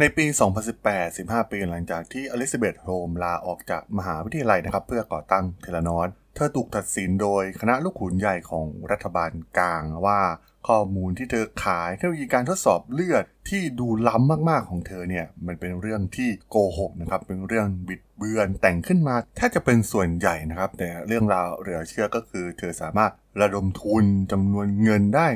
ในปี 2018 15 ปีหลังจากที่ Elizabeth Holmes ลาออกจากมหาวิทยาลัยนะครับ เพื่อก่อตั้ง Theranos เธอถูกตัดสินโดยคณะลูกขุนใหญ่ของรัฐบาลกลางว่าข้อมูลที่เธอขายเทคโนโลยีการทดสอบเลือดที่ดูล้ำมากๆของเธอเนี่ยมันเป็นเรื่องที่โกหกนะครับเป็นเรื่องบิดเบือนแต่งขึ้นมาแทบจะเป็นส่วนใหญ่นะครับ แต่เรื่องราวเหลือเชื่อก็คือ เธอสามารถระดมทุนจำนวนเงินได้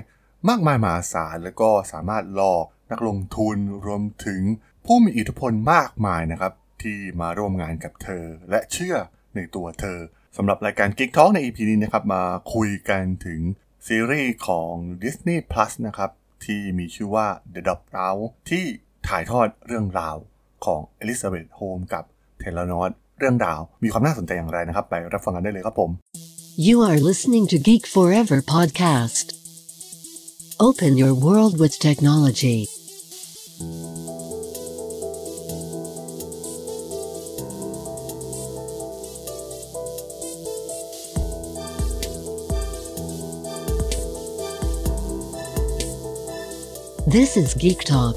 มากมายมหาศาลแล้วก็สามารถหลอก นักลงทุนรวมถึงผู้มีอิทธิพลมากมายนะครับ ที่มาร่วมงานกับเธอ และเชื่อในตัวเธอสำหรับรายการ Geek Talk ใน EP นี้นะครับมาคุยกันถึงซีรีส์ของ Disney Plus นะครับ ที่มีชื่อว่า The Dog r o u ที่ถ่ายทอดเรื่องราวของ Elizabeth Holmes กับเทเลนอสเรื่องราวมีความน่าสนใจอย่างไรนะครับ ไปรับฟังกันได้เลยครับผม You are listening to Geek Forever podcast. Open your world with technology. This is Geek Talk.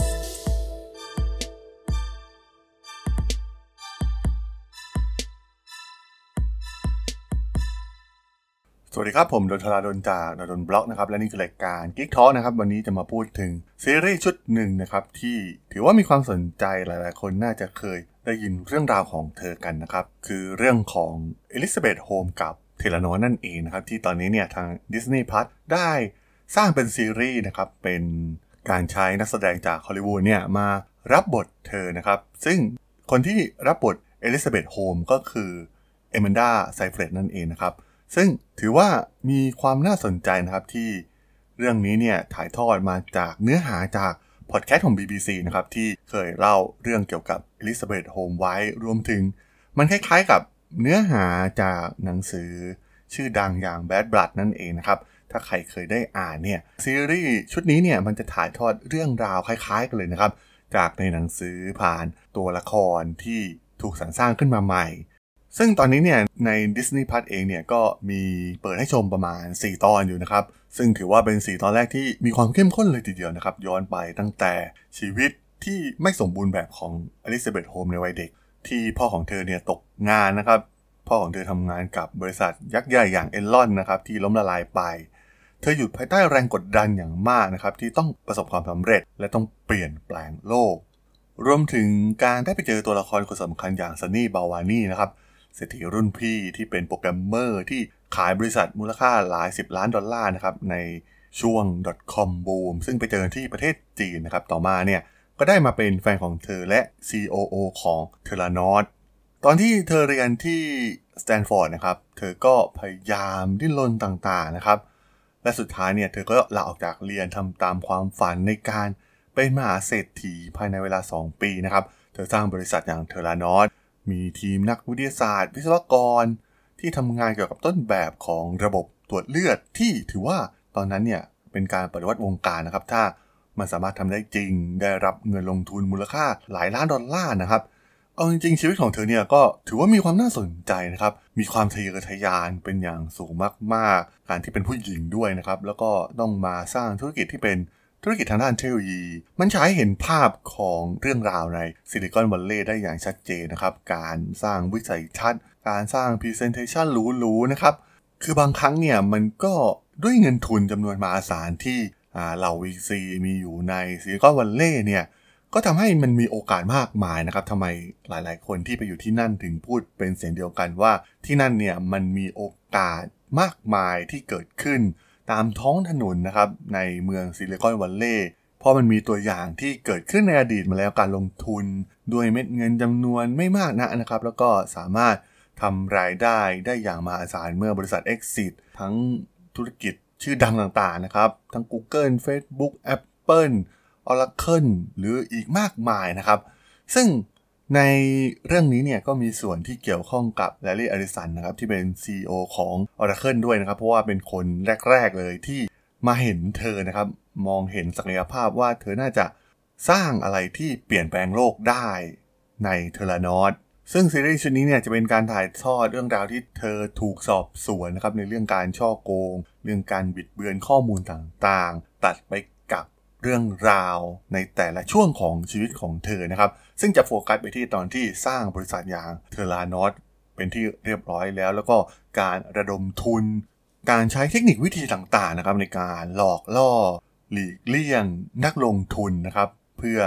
สวัสดีครับผมดลธราดลจากด.ดล็อกนะครับ และนี่คือรายการ Geek Talk นะครับ วันนี้จะมาพูดถึงซีรีส์ชุดหนึ่งนะครับ ที่ถือว่ามีความสนใจหลายๆ คนน่าจะเคยได้ยินเรื่องราวของเธอกันนะครับ คือเรื่องของ Elizabeth Holmes กับ Theranos นั่นเองนะครับ ที่ตอนนี้เนี่ยทาง Disney Plus ได้สร้างเป็นซีรีส์นะครับ เป็น การใช้นักแสดงจากฮอลลีวูดเนี่ยมารับบทเธอนะครับ ซึ่งคนที่รับบทเอลิซาเบธโฮมก็คือเอม a นดาไซเฟรดนั่นเองนะครับ ซึ่งถือว่ามีความน่าสนใจนะครับที่เรื่องนี้เนี่ยถ่ายทอดมาจากเนื้อหาจากพอดแคสต์ของ BBC นะครับที่เคยเล่าเรื่องเกี่ยวกับ Elizabeth Holmes ไว้รวมถึง มันคล้ายๆกับเนื้อหาจากหนังสือชื่อดังอย่าง Bad Blood นั่นเองนะครับ ถ้าใครเคยได้อ่านเนี่ยซีรีส์ชุดนี้เนี่ยมันจะถ่ายทอดเรื่องราวคล้ายๆกันเลยนะครับ จากในหนังสือผ่านตัวละครที่ถูกสรรสร้างขึ้นมาใหม่ ซึ่งตอนนี้เนี่ยใน Disney Plus เองเนี่ยก็มีเปิดให้ชมประมาณ 4 ตอนอยู่นะครับ ซึ่งถือว่าเป็น 4 ตอนแรกที่มีความเข้มข้นเลยทีเดียวนะครับ ย้อนไปตั้งแต่ชีวิตที่ไม่สมบูรณ์แบบของอลิซาเบธโฮมในวัยเด็ก ที่พ่อของเธอเนี่ยตกงานนะครับ พ่อของเธอทำงานกับบริษัทยักษ์ใหญ่อย่างเอลลอนนะครับที่ล้มละลายไป ธออยู่ภายใต้แรงกดดันอย่างมากนะครับ ที่ต้องประสบความสำเร็จและต้องเปลี่ยนแปลงโลก รวมถึงการได้ไปเจอตัวละครคนสำคัญอย่าง Sunny Balwani นะครับเศรษฐีรุ่นพี่ที่เป็นโปรแกรมเมอร์ที่ขายบริษัทมูลค่าหลาย 10 ล้านดอลลาร์นะครับในช่วง .com boom ซึ่งไปเจอที่ประเทศจีนนะครับ ต่อมาเนี่ยก็ได้มาเป็นแฟนของเธอและ COO ของ Theranos ตอนที่เธอเรียนที่สแตนฟอร์ดนะครับ เธอก็พยายามดิ้นรนต่างๆนะครับ และสุดท้ายเนี่ยเธอก็ลาออกจากเรียนทำตามความฝันในการเป็นมหาเศรษฐีภายในเวลา 2 ปีนะครับ เธอสร้างบริษัทอย่าง Theranos มีทีมนักวิทยาศาสตร์ วิศวกร ที่ทำงานเกี่ยวกับต้นแบบของระบบตรวจเลือดที่ถือว่าตอนนั้นเนี่ยเป็นการปฏิวัติวงการนะครับ ถ้ามันสามารถทำได้จริง ได้รับเงินลงทุนมูลค่าหลายล้านดอลลาร์นะครับ เอาจริงๆชีวิตของเธอเนี่ยก็ถือว่ามีความน่าสนใจนะครับ มีความทะเยอทะยานเป็นอย่างสูงมากๆ การที่เป็นผู้หญิงด้วยนะครับ แล้วก็ต้องมาสร้างธุรกิจที่เป็นธุรกิจทางด้านเทคโนโลยี มันทำให้เห็นภาพของเรื่องราวใน Silicon Valley ได้อย่างชัดเจนนะครับ การสร้างวิสัยทัศน์ การสร้าง presentation หรูๆนะครับ คือบางครั้งเนี่ยมันก็ด้วยเงินทุนจำนวนมหาศาลที่เหล่า VC มีอยู่ใน Silicon Valley เนี่ย ก็ทำให้มันมีโอกาสมากมายนะครับทำไมหลายๆ คนที่ไปอยู่ที่นั่นถึงพูดเป็นเสียงเดียวกันว่า ที่นั่นเนี่ยมันมีโอกาสมากมายที่เกิดขึ้น ตามท้องถนนนะครับในเมืองซิลิคอนวัลเลย์เพราะมันมีตัวอย่างที่เกิดขึ้นในอดีตมาแล้วการลงทุน ด้วยเม็ดเงินจำนวนไม่มากนะนะครับ แล้วก็สามารถทำรายได้ได้อย่างมหาศาลเมื่อบริษัท Exit ทั้งธุรกิจชื่อดังต่างๆนะครับ ทั้ง Google Facebook Apple Oracle หรืออีกมากมายนะครับ ซึ่งในเรื่องนี้เนี่ยก็มีส่วนที่เกี่ยวข้องกับ Larry Ellison นะครับที่เป็น CEO ของ Oracle ด้วยนะครับ เพราะว่าเป็นคนแรก ๆ เลยที่มาเห็นเธอนะครับ มองเห็นศักยภาพว่าเธอน่าจะสร้างอะไรที่เปลี่ยนแปลงโลกได้ใน Theranos ซึ่งซีรีส์ชุดนี้เนี่ยจะเป็นการถ่ายทอดเรื่องราวที่เธอถูกสอบสวนนะครับในเรื่องการฉ้อโกง เรื่องการบิดเบือนข้อมูลต่างๆ ตัดไป เรื่องราวในแต่ละช่วงของชีวิตของเธอนะครับ ซึ่งจะโฟกัสไปที่ตอนที่สร้างบริษัทอย่างเทอร์ลานอตเป็นที่เรียบร้อยแล้ว แล้วก็การระดมทุน การใช้เทคนิควิธีต่างๆนะครับในการหลอกล่อ หลีกเลี่ยงนักลงทุนนะครับ เพื่อ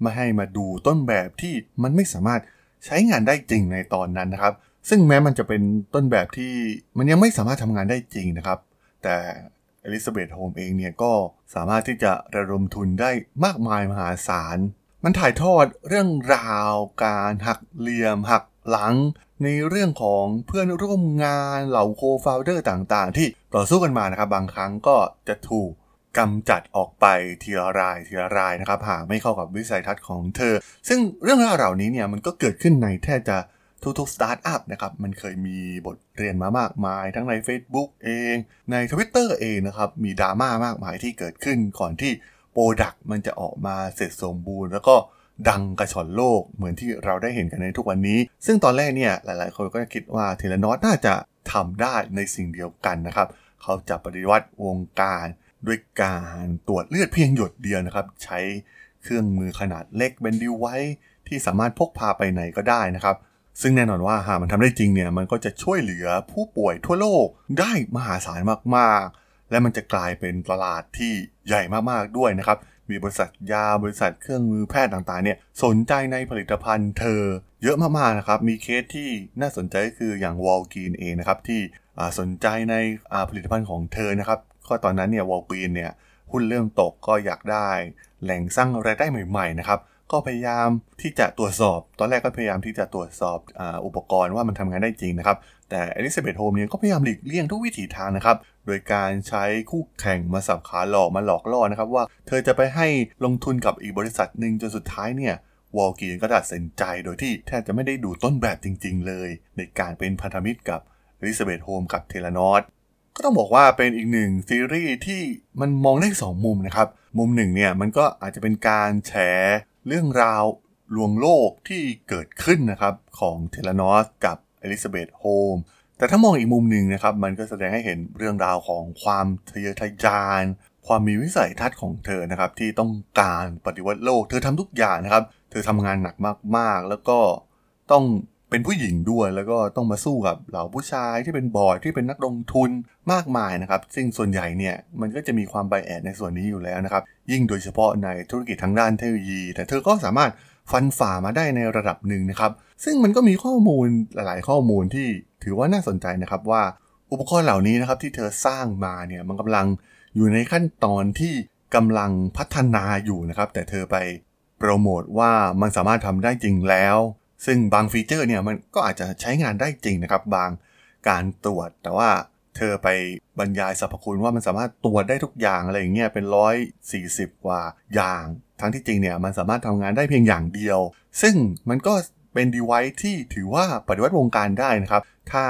ไม่ให้มาดูต้นแบบที่มันไม่สามารถใช้งานได้จริงในตอนนั้นนะครับ ซึ่งแม้มันจะเป็นต้นแบบที่มันยังไม่สามารถทำงานได้จริงนะครับ แต่ อลิซาเบธโฮมเองเนี่ยก็สามารถที่จะระดมทุนได้มากมายมหาศาล มันถ่ายทอดเรื่องราวการหักเหลี่ยม หักหลัง ในเรื่องของเพื่อนร่วมงานเหล่า co-founder ต่างๆ ที่ต่อสู้กันมานะครับ บางครั้งก็จะถูกกำจัดออกไปทีละรายทีละรายนะครับหากไม่เข้ากับวิสัยทัศน์ของเธอ ซึ่งเรื่องราวเหล่านี้เนี่ยมันก็เกิดขึ้นในแทบจะ ทุกๆสตาร์ทอัพนะครับมันเคยมีบทเรียนมามากมาย ทั้งใน Facebook เอง ใน Twitter เองนะครับ มีดราม่ามากมายที่เกิดขึ้นก่อนที่ product มันจะออกมาเสร็จสมบูรณ์ แล้วก็ดังกระฉ่อนโลกเหมือนที่เราได้เห็นกันในทุกวันนี้ ซึ่งตอนแรกเนี่ยหลายๆ คนก็คิดว่า Theranos น่าจะทำได้ในสิ่งเดียวกันนะครับ เขาจะปฏิวัติวงการด้วยการตรวจเลือดเพียงหยดเดียวนะครับ ใช้เครื่องมือขนาดเล็กเป็นดิวไว้ที่สามารถพกพาไปไหนก็ได้นะครับ ซึ่งแน่นอนว่าหากมันทำได้จริงเนี่ยมันก็จะช่วยเหลือผู้ป่วยทั่วโลกได้มหาศาลมากๆ และมันจะกลายเป็นตลาดที่ใหญ่มากๆด้วยนะครับมีบริษัทยาบริษัทเครื่องมือแพทย์ต่างๆเนี่ยสนใจในผลิตภัณฑ์เธอเยอะมากๆนะครับมีเคสที่น่าสนใจคืออย่างวอลกีนเองนะครับที่สนใจในผลิตภัณฑ์ของเธอนะครับก็ตอนนั้นเนี่ยวอลกีนเนี่ยหุ้นเริ่มตกก็อยากได้แหล่งสร้างรายได้ใหม่ๆนะครับ ก็พยายามที่จะตรวจสอบ ตอนแรกก็พยายามที่จะตรวจสอบออุปกรณ์ว่ามันทำงานได้จริงนะครับ แต่อลิซาเบธโฮมเนี่ยก็พยายามหลีกเลี่ยงทุกวิถีทางนะครับ โดยการใช้คู่แข่งมาสับขาหลอกมาหลอกล่อนะครับ ว่าเธอจะไปให้ลงทุนกับอีกบริษัทหนึ่งจนสุดท้ายเนี่ย Walgreens ก็ตัดสินใจโดยที่แทบจะไม่ได้ดูต้นแบบจริง ๆ เลย ในการเป็นพันธมิตรกับอลิซาเบธโฮมกับ Theranosก็ต้องบอกว่าเป็นอีกหนึ่งซีรีส์ที่มันมองได้สองมุมนะครับ มุมหนึ่งเนี่ยมันก็อาจจะเป็นการแฉ เรื่องราวลวงโลกที่เกิดขึ้นนะครับของ Theranos กับอลิซาเบธโฮมแต่ถ้ามองอีกมุมหนึ่งนะครับ มันก็แสดงให้เห็นเรื่องราวของความทะเยอทะยาน ความมีวิสัยทัศน์ของเธอนะครับ ที่ต้องการปฏิวัติโลก เธอทำทุกอย่างนะครับ เธอทำงานหนักมากๆ แล้วก็ต้อง เป็นผู้หญิงด้วยแล้วก็ต้องมาสู้กับเหล่าผู้ชายที่เป็นบอร์ดที่เป็นนักลงทุนมากมายนะครับ ซึ่งส่วนใหญ่เนี่ยมันก็จะมีความ bias ในส่วนนี้อยู่แล้วนะครับ ยิ่งโดยเฉพาะในธุรกิจทางด้านเทคโนโลยี แต่เธอก็สามารถฟันฝ่ามาได้ในระดับหนึ่งนะครับ ซึ่งมันก็มีข้อมูลหลายๆ ข้อมูลที่ถือว่าน่าสนใจนะครับว่า อุปกรณ์เหล่านี้นะครับที่เธอสร้างมาเนี่ยมันกำลังอยู่ในขั้นตอนที่กำลังพัฒนาอยู่นะครับ แต่เธอไปโปรโมทว่ามันสามารถทำได้จริงแล้ว ซึ่งบางฟีเจอร์เนี่ยมันก็อาจจะใช้งานได้จริงนะครับ บางการตรวจ แต่ว่าเธอไปบรรยายสรรพคุณว่ามันสามารถตรวจได้ทุกอย่างอะไรอย่างเงี้ยเป็นร้อยสี่สิบกว่าอย่าง ทั้งที่จริงเนี่ยมันสามารถทำงานได้เพียงอย่างเดียว ซึ่งมันก็เป็น device ที่ถือว่าปฏิวัติวงการได้นะครับ ถ้า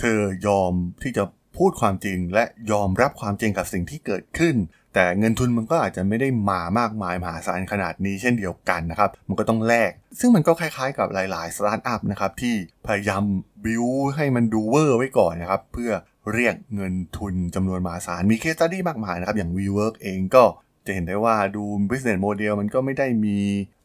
เธอยอมที่จะ พูดความจริงและยอมรับความจริงกับสิ่งที่เกิดขึ้น แต่เงินทุนมันก็อาจจะไม่ได้มามากมายมหาศาลขนาดนี้เช่นเดียวกันนะครับ มันก็ต้องแลก ซึ่งมันก็คล้ายๆกับหลายๆสตาร์ทอัพนะครับที่พยายามบิวให้มันดูเวอร์ไว้ก่อนนะครับเพื่อเรียกเงินทุนจำนวนมหาศาล มี case study มากมายนะครับ อย่าง WeWork เองก็จะเห็นได้ว่าดู business model มันก็ไม่ได้มี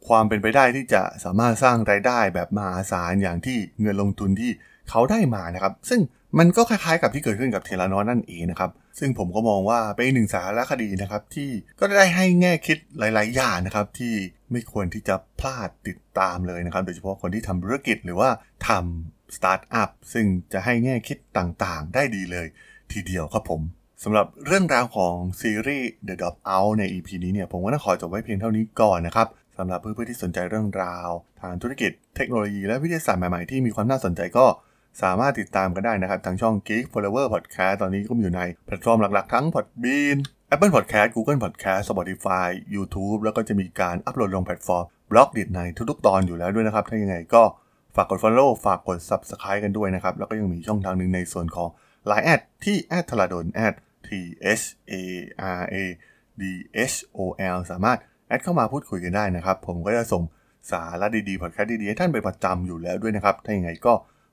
ความเป็นไปได้ที่จะสามารถสร้างรายได้แบบมหาศาลอย่างที่เงินลงทุนที่เขาได้มานะครับ ซึ่ง มันก็คล้ายๆกับที่เกิดขึ้นกับ Theranos นั่นเองนะครับ ซึ่งผมก็มองว่าเป็นหนึ่งสารคดีนะครับ ที่ก็ได้ให้แง่คิดหลาย ๆ อย่างนะครับ ที่ไม่ควรที่จะพลาดติดตามเลยนะครับ โดยเฉพาะคนที่ทำธุรกิจหรือว่าทำสตาร์ทอัพซึ่งจะให้แง่คิดต่างๆ ได้ดีเลยทีเดียวครับผมสำหรับเรื่องราวของซีรีส์ The Drop Out ใน EP นี้เนี่ยผมก็ต้องขอจบไว้เพียงเท่านี้ก่อนนะครับสำหรับเพื่อนๆที่สนใจเรื่องราว ทางธุรกิจเทคโนโลยีและวิทยาศาสตร์ใหม่ๆที่มีความน่าสนใจก็ สามารถติดตามกันได้นะครับ ทางช่อง Geek Forever Podcast ตอนนี้ก็มีอยู่ในแพลตฟอร์มหลักๆ ทั้ง Podbean Apple Podcast Google Podcast Spotify YouTube แล้วก็จะมีการอัปโหลดลงแพลตฟอร์ม Blockdit ในทุกๆ ตอนอยู่แล้วด้วยนะครับ ถ้ายังไงก็ฝากกด Follow ฝากกด Subscribe กันด้วยนะครับ แล้วก็ยังมีช่องทางหนึ่งในส่วนของ Line แอดที่แอดธราดลแอด T H A R A D H O L สามารถแอดเข้ามาพูดคุยกันได้นะครับ ผมก็จะส่งสาระดีๆพอดแคสต์ดีๆให้ท่านเป็นประจำอยู่แล้วด้วยนะครับ ถ้าอย่างไงก็